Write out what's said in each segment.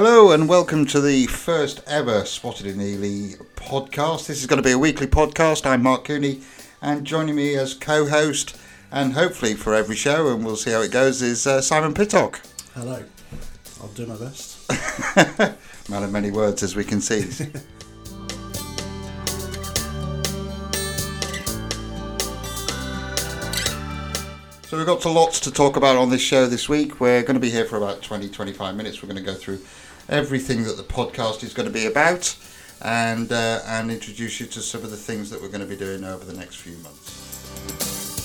Hello and welcome to the first ever Spotted in Ely podcast. This is going to be a weekly podcast. I'm Mark Cooney, and joining me as co-host and hopefully for every show, and we'll see how it goes, is uh, Simon Pittock. Hello. I'll do my best. Man of many words, as we can see. So we've got lots to talk about on this show this week. We're going to be here for about 20, 25 minutes. We're going to go through everything that the podcast is going to be about and uh, and introduce you to some of the things that we're going to be doing over the next few months.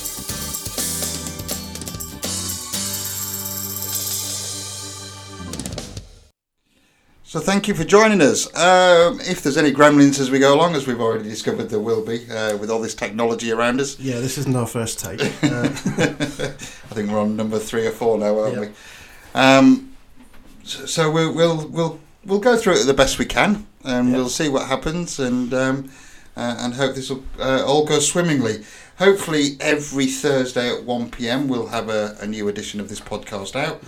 So thank you for joining us. Um, if there's any gremlins as we go along, as we've already discovered there will be uh, with all this technology around us, Yeah, this isn't our first take. Uh, I think we're on number three or four now, aren't Yeah. we? Um, so so we'll, we'll we'll we'll go through it the best we can, and Yeah. we'll see what happens, and um, uh, and hope this will uh, all go swimmingly. Hopefully, every Thursday at one pm we'll have a, a new edition of this podcast out.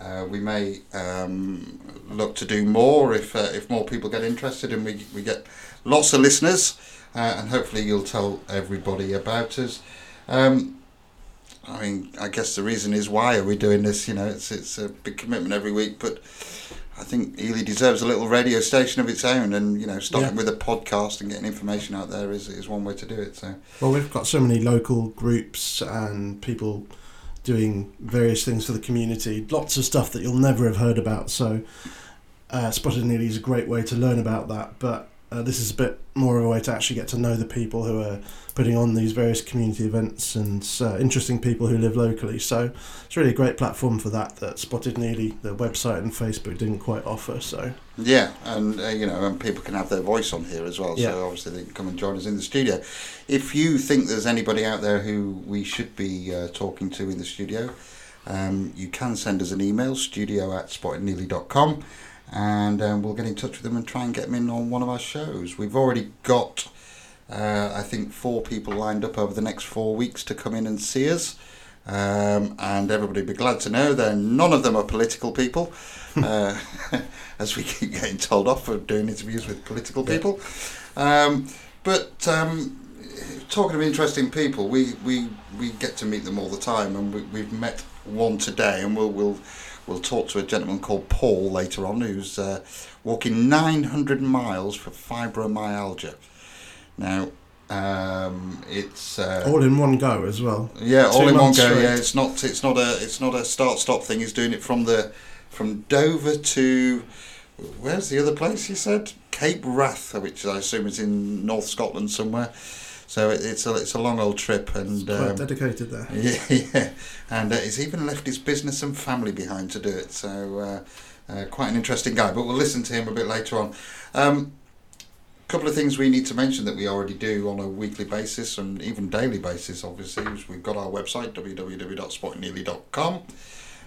Uh, we may um, look to do more if uh, if more people get interested and we we get lots of listeners, uh, and hopefully you'll tell everybody about us. Um, I mean, I guess the reason is why are we doing this? You know, it's it's a big commitment every week, but I think Ely deserves a little radio station of its own, and you know, starting Yeah. with a podcast and getting information out there is, is one way to do it. So well, we've got so many local groups and people doing various things for the community. Lots of stuff that you'll never have heard about. So, uh, Spotted in Ely is a great way to learn about that. But uh, this is a bit more of a way to actually get to know the people who are putting on these various community events and uh, interesting people who live locally. So, it's really a great platform for that. That Spotted in Ely, the website and Facebook, didn't quite offer. So. yeah, and uh, you know, and people can have their voice on here as well. Yeah. So obviously they can come and join us in the studio. If you think there's anybody out there who we should be uh, talking to in the studio, um, you can send us an email, studio at spottedinely.com, and um, we'll get in touch with them and try and get them in on one of our shows. We've already got, uh, I think, four people lined up over the next four weeks to come in and see us. Um, and everybody will be glad to know that none of them are political people, uh, as we keep getting told off for doing interviews with political people. Um, but um, talking of interesting people, we, we, we get to meet them all the time, and we, we've met one today, and we'll we'll we'll talk to a gentleman called Paul later on, who's uh, walking 900 miles for fibromyalgia. Now, um, it's uh, All in one go as well. yeah, all in one go. straight. Yeah, it's not it's not a it's not a start stop thing. He's doing it from the from Dover to where's the other place? He said Cape Wrath, which I assume is in North Scotland somewhere. So it, it's a it's a long old trip, and Quite um, dedicated there. yeah, yeah, and uh, he's even left his business and family behind to do it. So uh, uh, quite an interesting guy. But we'll listen to him a bit later on. Um, couple of things we need to mention that we already do on a weekly basis and even daily basis. Obviously, is we've got our website www.spottingnearly.com.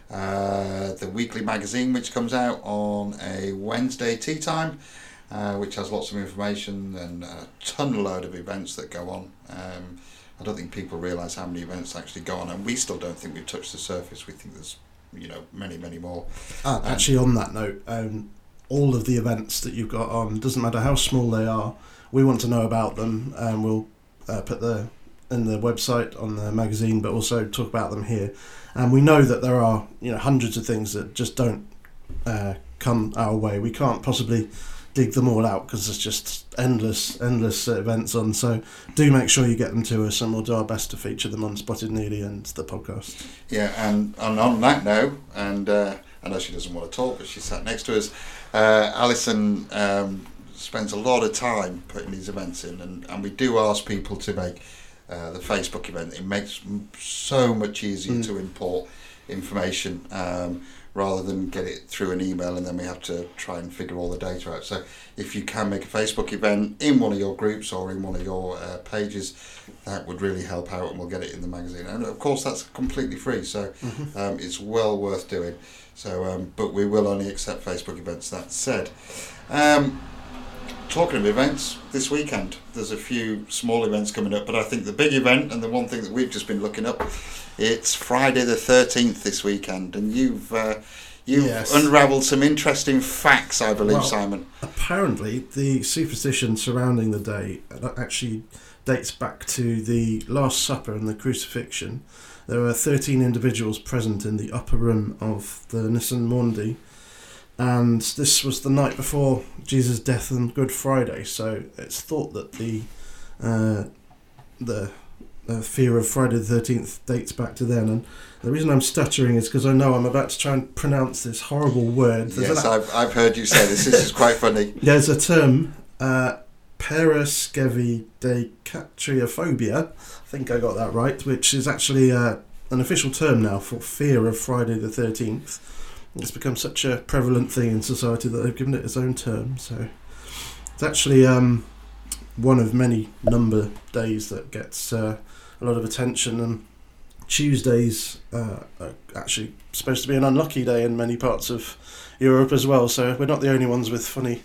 Uh, the weekly magazine, which comes out on a Wednesday tea time, uh, which has lots of information and a ton load of events that go on. Um, I don't think people realise how many events actually go on, and we still don't think we've touched the surface. We think there's, you know, many, many more. Ah, actually, on that note, um, all of the events that you've got on doesn't matter how small they are. We want to know about them, and we'll uh, put the in the website on the magazine, but also talk about them here. And we know that there are you know hundreds of things that just don't uh, come our way. We can't possibly dig them all out because there's just endless, endless events on. So do make sure you get them to us, and we'll do our best to feature them on Spotted in Ely and the podcast. Yeah, and, and on that note, and uh, I know she doesn't want to talk, but she sat next to us. Uh, Alison um, spends a lot of time putting these events in, and, and we do ask people to make uh, the Facebook event. It makes so much easier Mm. to import information um, rather than get it through an email and then we have to try and figure all the data out. So if you can make a Facebook event in one of your groups or in one of your uh, pages, that would really help out and we'll get it in the magazine. And of course, that's completely free, so um, it's well worth doing. So, um, but we will only accept Facebook events. That said, um, talking of events, this weekend there's a few small events coming up, but I think the big event and the one thing that we've just been looking up, it's Friday the thirteenth this weekend, and you've uh, You've Yes. unravelled some interesting facts, I believe, Well- Simon. Apparently, the superstition surrounding the day actually dates back to the Last Supper and the crucifixion. There were 13 individuals present in the upper room of the Nissan Mundi, and this was the night before Jesus' death on Good Friday. So it's thought that the uh, the uh, fear of Friday the Thirteenth dates back to then. And the reason I'm stuttering is because I know I'm about to try and pronounce this horrible word. There's Yes, an I've, I've heard you say this. This is quite funny. there's a term, uh, paraskevidecatria I think I got that right, which is actually uh, an official term now for fear of Friday the 13th. It's become such a prevalent thing in society that they've given it its own term. So it's actually um, one of many number days that gets uh, a lot of attention. And Tuesdays uh, are actually supposed to be an unlucky day in many parts of Europe as well. So we're not the only ones with funny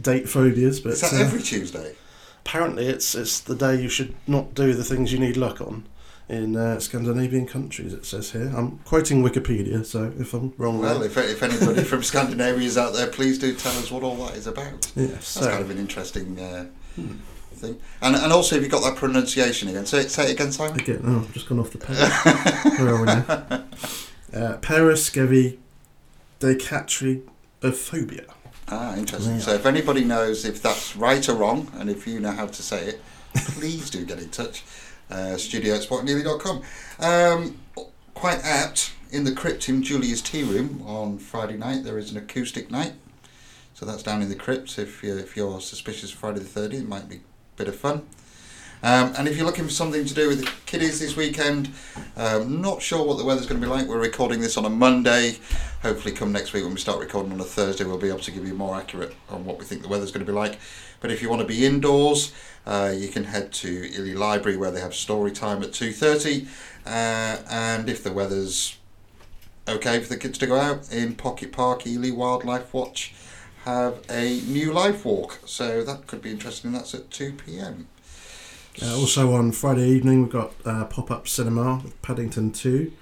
date phobias, but Is that uh, every Tuesday? apparently it's it's the day you should not do the things you need luck on in uh, Scandinavian countries. It says here. I'm quoting Wikipedia, so if I'm wrong, Well, if, if anybody from Scandinavia is out there, please do tell us what all that is about. yeah. That's So kind of an interesting uh, hmm. thing. And and also, have you got that pronunciation again? Say it, say it again, Simon. again, oh, I've just gone off the page. Where are we now? Uh, Paraskevidecatria Ah, interesting. Yeah. So if anybody knows if that's right or wrong, and if you know how to say it, please do get in touch. Uh, studio at spotnearly.com. Um, quite apt, in the crypt in Julia's tea room on Friday night, there is an acoustic night. So that's down in the crypt. If you're, if you're suspicious Friday the 30th, it might be a bit of fun. Um, and if you're looking for something to do with the kiddies this weekend, um, not sure what the weather's going to be like. We're recording this on a Monday. Hopefully, come next week when we start recording on a Thursday, we'll be able to give you more accurate on what we think the weather's going to be like. But if you want to be indoors, uh, you can head to Ely Library where they have story time at two thirty. Uh, and if the weather's okay for the kids to go out in Pocket Park, Ely Wildlife Watch have a new life walk. So that could be interesting. That's at two p.m. Uh, also on Friday evening, we've got uh, pop up cinema with Paddington 2.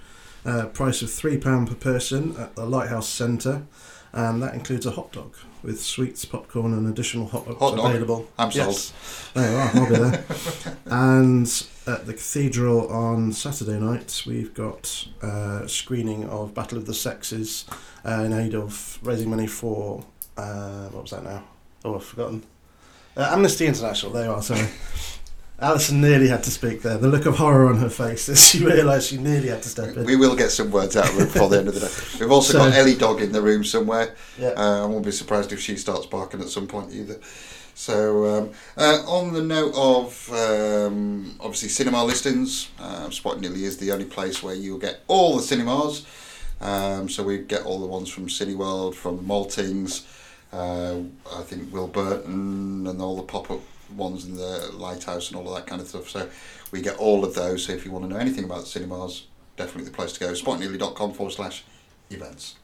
Uh, price of £3 per person at the Lighthouse Centre. And that includes a hot dog with sweets, popcorn, and additional hot dogs Hot dog? available. I'm sold. There you are, I'll be there. and at the Cathedral on Saturday night, we've got uh, a screening of Battle of the Sexes uh, in aid of raising money for. Uh, what was that now? Oh, I've forgotten. Uh, Amnesty International, there you are, sorry. Alison nearly had to speak there. The look of horror on her face as she realised she nearly had to step in. We will get some words out of her before the end of the day. We've also got Ellie Dog in the room somewhere. Yeah. Uh, I won't be surprised if she starts barking at some point either. So, um, uh, on the note of um, obviously cinema listings, uh, Spot Nearly is the only place where you'll get all the cinemas. Um, so we get all the ones from Cineworld, from Maltings, uh, I think Wilburton, and all the pop up ones in the Lighthouse and all of that kind of stuff. So we get all of those. So if you want to know anything about cinemas, definitely the place to go. Spotnearly.com forward slash events.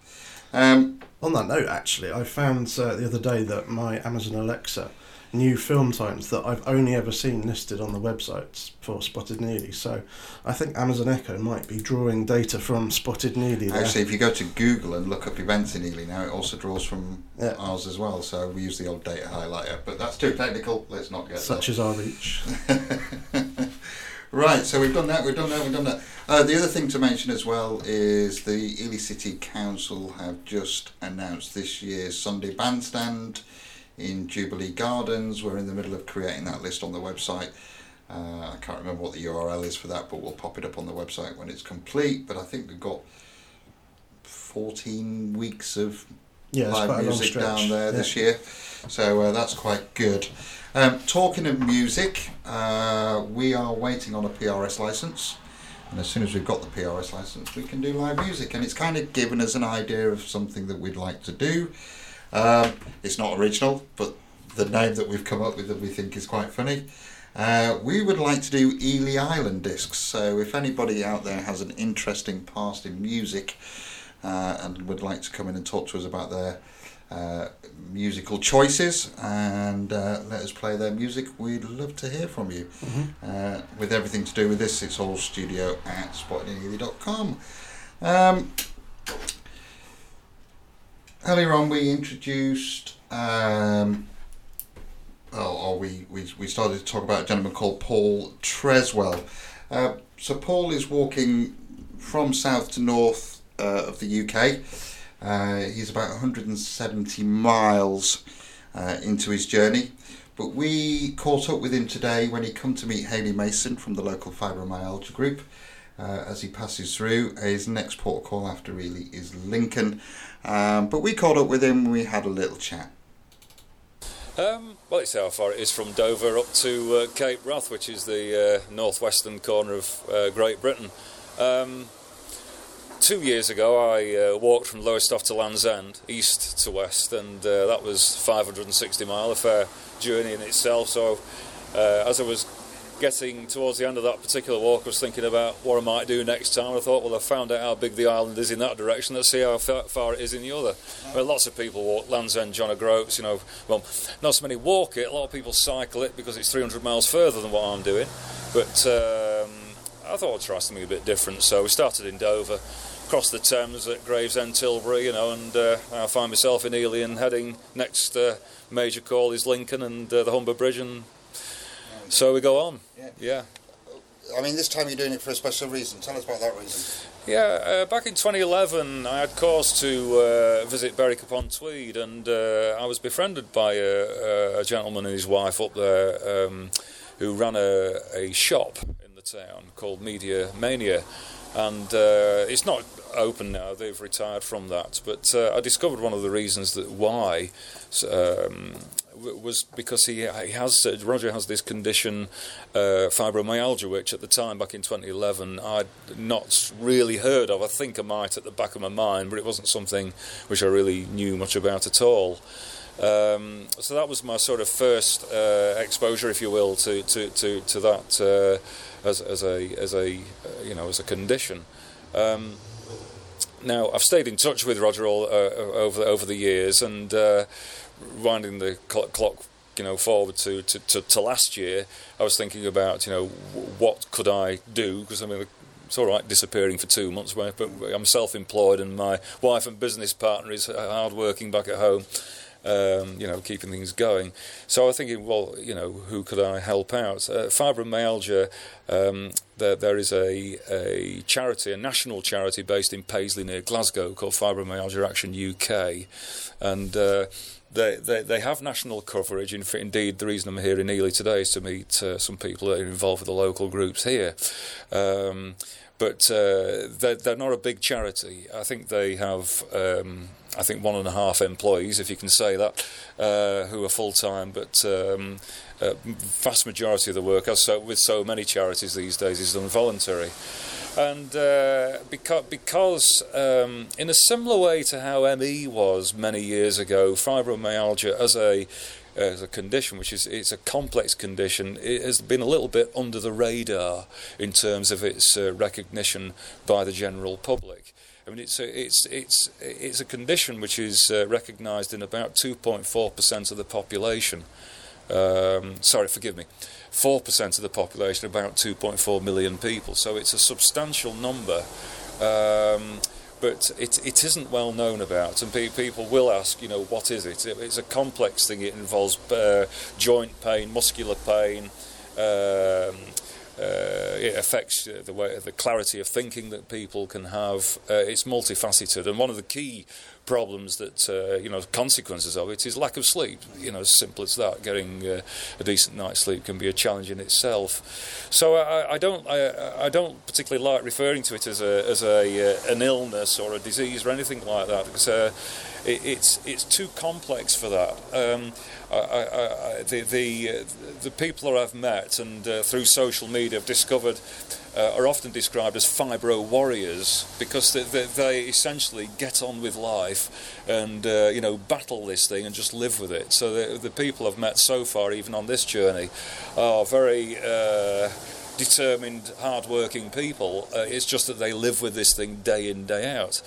Um, On that note, actually, I found uh, the other day that my Amazon Alexa knew film times that I've only ever seen listed on the websites for Spotted in Ely. So I think Amazon Echo might be drawing data from Spotted in Ely there. Actually, if you go to Google and look up events in Ely now, it also draws from Yeah. ours as well. So we use the old data highlighter, but that's too technical. Let's not get Such as our reach. right. So we've done that. We've done that. We've done that. Uh, the other thing to mention as well is the Ely City Council have just announced this year's Sunday bandstand in Jubilee Gardens. We're in the middle of creating that list on the website. Uh, I can't remember what the URL is for that, but we'll pop it up on the website when it's complete. But I think we've got 14 weeks of Yeah, live quite a long music down there Yeah. this year, so uh, that's quite good. Um, talking of music, uh, we are waiting on a PRS license, and as soon as we've got the PRS license, we can do live music, and it's kind of given us an idea of something that we'd like to do. Um, it's not original, but the name that we've come up with that we think is quite funny. Uh, we would like to do Ely Island discs, so if anybody out there has an interesting past in music uh, and would like to come in and talk to us about their uh, musical choices and uh, let us play their music, we'd love to hear from you. Mhm. Uh, with everything to do with this, it's all studio at spottingneely.com. Um, earlier on we introduced, um, or we, we, we started to talk about a gentleman called Paul Truswell. Uh, so Paul is walking from south to north uh, of the UK. Uh, he's about 170 miles uh, into his journey. But we caught up with him today when he come to meet Haley Mason from the local fibromyalgia group. Uh, as he passes through, his next port of call after really is Lincoln. Um, but we caught up with him we had a little chat. Um, well, it's how far it is from Dover up to uh, Cape Wrath, which is the uh, northwestern corner of uh, Great Britain. Um, two years ago, I uh, walked from Lowestoft to Land's End, east to west, and uh, that was 560 mile, affair journey in itself. So, uh, as I was getting towards the end of that particular walk, I was thinking about what I might do next time. I thought, well, I found out how big the island is in that direction. Let's see how far it is in the other. Well, lots of people walk Land's End, John O'Groats, you know. Well, not so many walk it. A lot of people cycle it because it's 300 miles further than what I'm doing. But um, I thought I'd try something a bit different. So we started in Dover, crossed the Thames at Gravesend, Tilbury, you know, and uh, I find myself in Ely and heading next uh, major call is Lincoln and uh, the Humber Bridge and so we go on. Yeah. yeah. I mean, this time you're doing it for a special reason. Tell us about that reason. Yeah, uh, back in 2011, I had cause to uh, visit Berwick upon Tweed, and uh, I was befriended by a, a, gentleman and his wife up there um, who ran a, a shop in the town called Media Mania and uh, it's not open now. They've retired from that. But uh, I discovered one of the reasons that why um, was because he, he has uh, Roger has this condition, uh, fibromyalgia, which at the time back in 2011 I'd not really heard of. I think I might at the back of my mind, but it wasn't something which I really knew much about at all. Um, so that was my sort of first uh, exposure, if you will, to to to, to that uh, as, as a as a uh, you know as a condition. Um, now I've stayed in touch with Roger all uh, over over the years, and uh, winding the clock, clock you know forward to, to, to, to, last year, I was thinking about you know what could I do because I mean it's all right disappearing for two months, but I'm self-employed and my wife and business partner is hard working back at home um, you know, keeping things going. So I was thinking, well, you know, who could I help out? Uh, fibromyalgia, um, there, there is a, a charity, a national charity based in Paisley near Glasgow called Fibromyalgia Action UK. And uh, they, they, they have national coverage. In, indeed, the reason I'm here in Ely today is to meet uh, some people that are involved with the local groups here. Um, but uh, they're, they're, not a big charity. I think they have, um, I think, one and a half employees, if you can say that, uh, who are full time. But um, uh, vast majority of the work, as so, with so many charities these days, is done voluntary. And uh, because, because um, in a similar way to how ME was many years ago, fibromyalgia as a as a condition, which is it's a complex condition. It has been a little bit under the radar in terms of its uh, recognition by the general public. I mean, it's a, it's it's it's a condition which is uh, recognised in about 2.4 percent of the population. Um, sorry, forgive me. 4% of the population, about 2.4 million people. So it's a substantial number. Um, but it, it isn't well known about, and pe- people will ask, you know, what is it? it it's a complex thing. It involves uh, joint pain, muscular pain. Um, uh, it affects the way the clarity of thinking that people can have. Uh, it's multifaceted, and one of the key problems that uh, you know consequences of it is lack of sleep. You know, as simple as that. Getting uh, a decent night's sleep can be a challenge in itself. So I, I don't I, I, don't particularly like referring to it as a as a uh, an illness or a disease or anything like that because uh, it, it's it's too complex for that. Um, I, I, the the, uh, the people that I've met and uh, through social media have discovered uh, are often described as fibro warriors because they, they, they essentially get on with life and uh, you know battle this thing and just live with it. So the, the people I've met so far, even on this journey, are very uh, determined, hard-working people. Uh, it's just that they live with this thing day in, day out.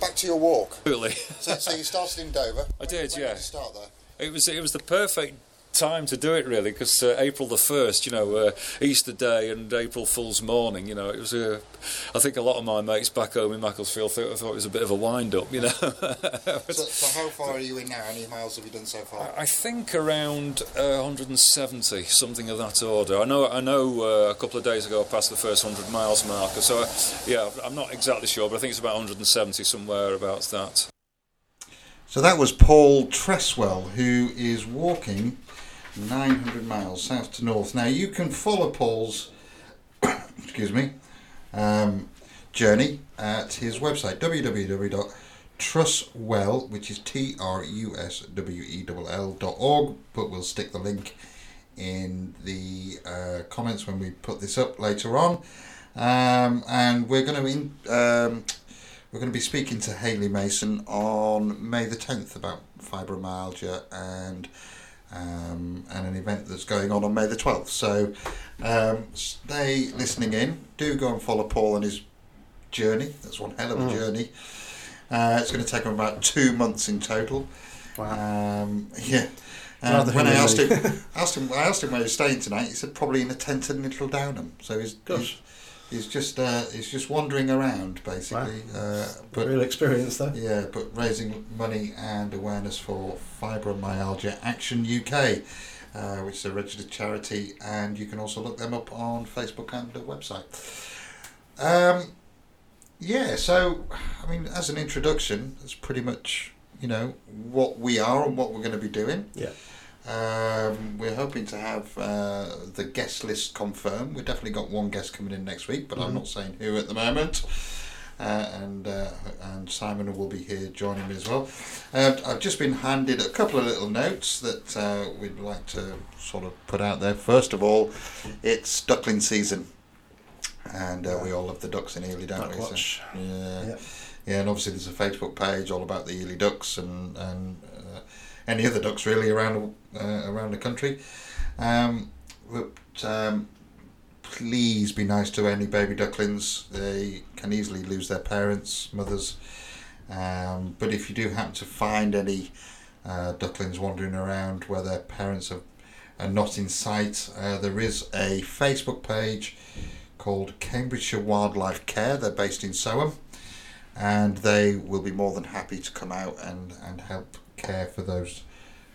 Back to your walk. Really. so, so, you started in Dover. I did, when yeah. Did start there? It was it was the perfect time to do it really because uh, April the first, you know, uh, Easter Day and April Fool's morning, you know, it was a. I think a lot of my mates back home in Macclesfield thought, thought it was a bit of a wind up, you know. so, so, how far are you in now? How many miles have you done so far? I think around uh, 170, something of that order. I know, I know. Uh, a couple of days ago, I passed the first 100 miles marker, so uh, yeah, I'm not exactly sure, but I think it's about 170 somewhere about that. So that was Paul Truswell, who is walking 900 miles south to north. Now you can follow Paul's, excuse me, um, journey at his website www.truswell, which is T R U S W E L L dot org. But we'll stick the link in the uh, comments when we put this up later on. Um, and we're going to in, um, we're going to be speaking to Haley Mason on May the tenth about fibromyalgia and um, and an event that's going on on May the 12th. So um, stay listening in. Do go and follow Paul on his journey. That's one hell of a mm. journey. Uh, it's going to take him about two months in total. Wow. Um, yeah. Um, when I asked him, asked him, I asked him where he's staying tonight. He said probably in a tent in Little Downham. So he's, he's he's just uh, he's just wandering around basically. Wow. Uh, but real experience though. Yeah, but raising money and awareness for Fibromyalgia Action UK, uh, which is a registered charity, and you can also look them up on Facebook and the website. Um, yeah, so I mean, as an introduction, it's pretty much you know what we are and what we're going to be doing. Yeah. Um, we're hoping to have uh, the guest list confirmed. We've definitely got one guest coming in next week, but mm-hmm. I'm not saying who at the moment. Uh, and uh, and Simon will be here joining me as well. Uh, I've just been handed a couple of little notes that uh, we'd like to sort of put out there. First of all, it's duckling season, and uh, we all love the ducks in Ely, don't Duck we? So, yeah. yeah, yeah, and obviously there's a Facebook page all about the Ely ducks and and any other ducks really around uh, around the country. Um, but um, please be nice to any baby ducklings. They can easily lose their parents, mothers. Um, but if you do happen to find any uh, ducklings wandering around where their parents are, are not in sight, uh, there is a Facebook page called Cambridgeshire Wildlife Care. They're based in Soham and they will be more than happy to come out and, and help care for those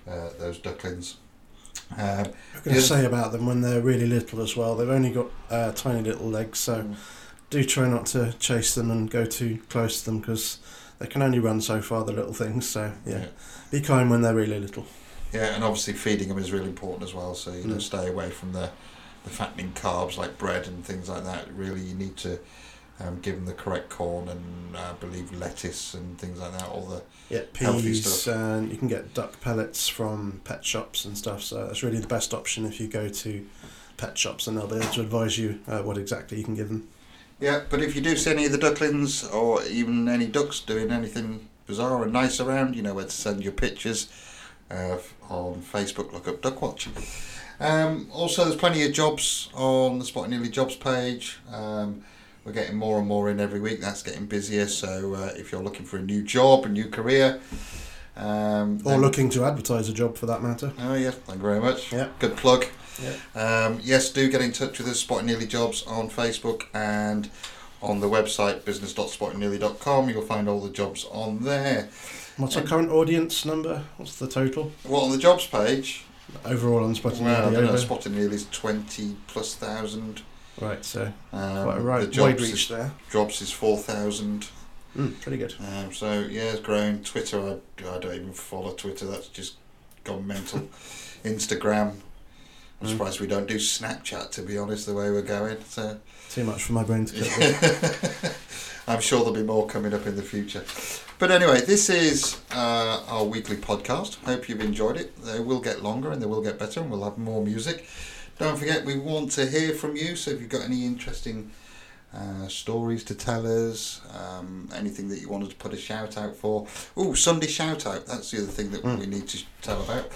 uh, those ducklings. Um, I'm going to say about them when they're really little as well. They've only got uh, tiny little legs, so mm. do try not to chase them and go too close to them because they can only run so far. The little things, so yeah. yeah. be kind when they're really little. Yeah, and obviously feeding them is really important as well. So you mm. know, stay away from the the fattening carbs like bread and things like that. Really, you need to um, give them the correct corn and uh, I believe lettuce and things like that. All the yeah peas and you can get duck pellets from pet shops and stuff. So that's really the best option if you go to pet shops and they'll be able to advise you uh, what exactly you can give them. Yeah, but if you do see any of the ducklings or even any ducks doing anything bizarre and nice around, you know where to send your pictures. Uh, on Facebook, look up Duckwatch. Um, also, there's plenty of jobs on the Spot Nearly jobs page. Um, we're getting more and more in every week. That's getting busier. So uh, if you're looking for a new job, a new career, um, or looking to advertise a job for that matter. Oh yeah, thank you very much. Yeah, good plug. Yeah. Um, yes, do get in touch with us, Spotting Nearly Jobs on Facebook and on the website business.spottingely.com. You'll find all the jobs on there. What's our current audience number? What's the total? Well, on the jobs page. Overall on Spotting well, Ely. Well, Spotting Ely is twenty plus thousand. Right, so um, quite a right, wide reach is, there. Drops is 4,000. Mm, pretty good. Um, so, yeah, it's growing. Twitter, I, I don't even follow Twitter, that's just gone mental. Instagram, I'm mm. surprised we don't do Snapchat, to be honest, the way we're going. So Too much for my brain to get I'm sure there'll be more coming up in the future. But anyway, this is uh, our weekly podcast. Hope you've enjoyed it. They will get longer and they will get better, and we'll have more music. Don't forget, we want to hear from you. So if you've got any interesting uh, stories to tell us, um, anything that you wanted to put a shout out for. Oh, Sunday shout out. That's the other thing that mm. we need to tell about.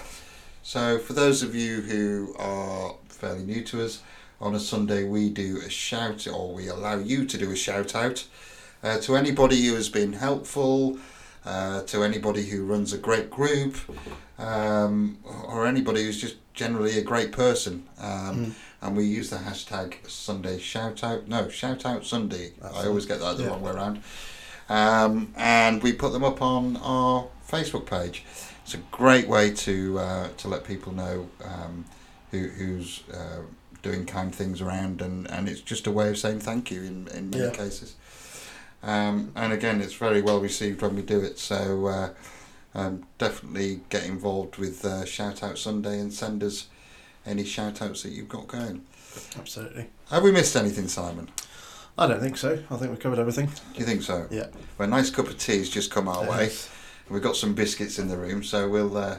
So for those of you who are fairly new to us, on a Sunday we do a shout, or we allow you to do a shout out uh, to anybody who has been helpful. Uh, to anybody who runs a great group, um, or anybody who's just generally a great person. Um, Mm. And we use the hashtag Sunday shout out. No, shout out Sunday. That's I always get that the yeah. wrong way around. Um, and we put them up on our Facebook page. It's a great way to uh, to let people know um, who, who's uh, doing kind things around, and, and it's just a way of saying thank you in, in many Yeah. cases. Um, and again, it's very well received when we do it. So uh, um, definitely get involved with uh, Shout Out Sunday and send us any shout outs that you've got going. Absolutely. Have we missed anything, Simon? I don't think so. I think we've covered everything. Do you think so? Yeah. Well, a nice cup of tea's just come our way. We've got some biscuits in the room, so we'll uh,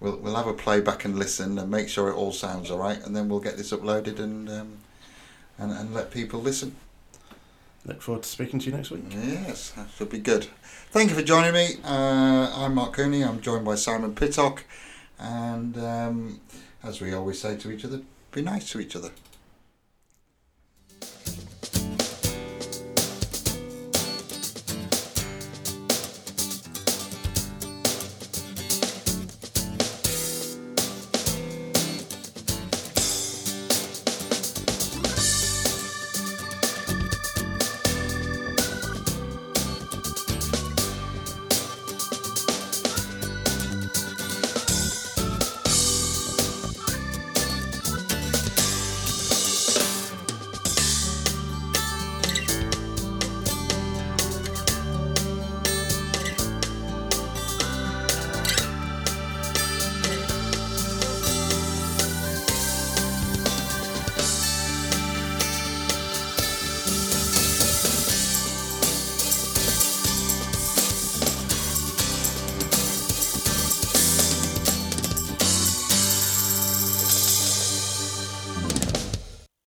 we'll we'll have a play back and listen and make sure it all sounds all right, and then we'll get this uploaded and um, and and let people listen. Look forward to speaking to you next week. Yes, that should be good. Thank you for joining me. Uh, I'm Mark Cooney. I'm joined by Simon Pittock, and um, as we always say to each other, be nice to each other.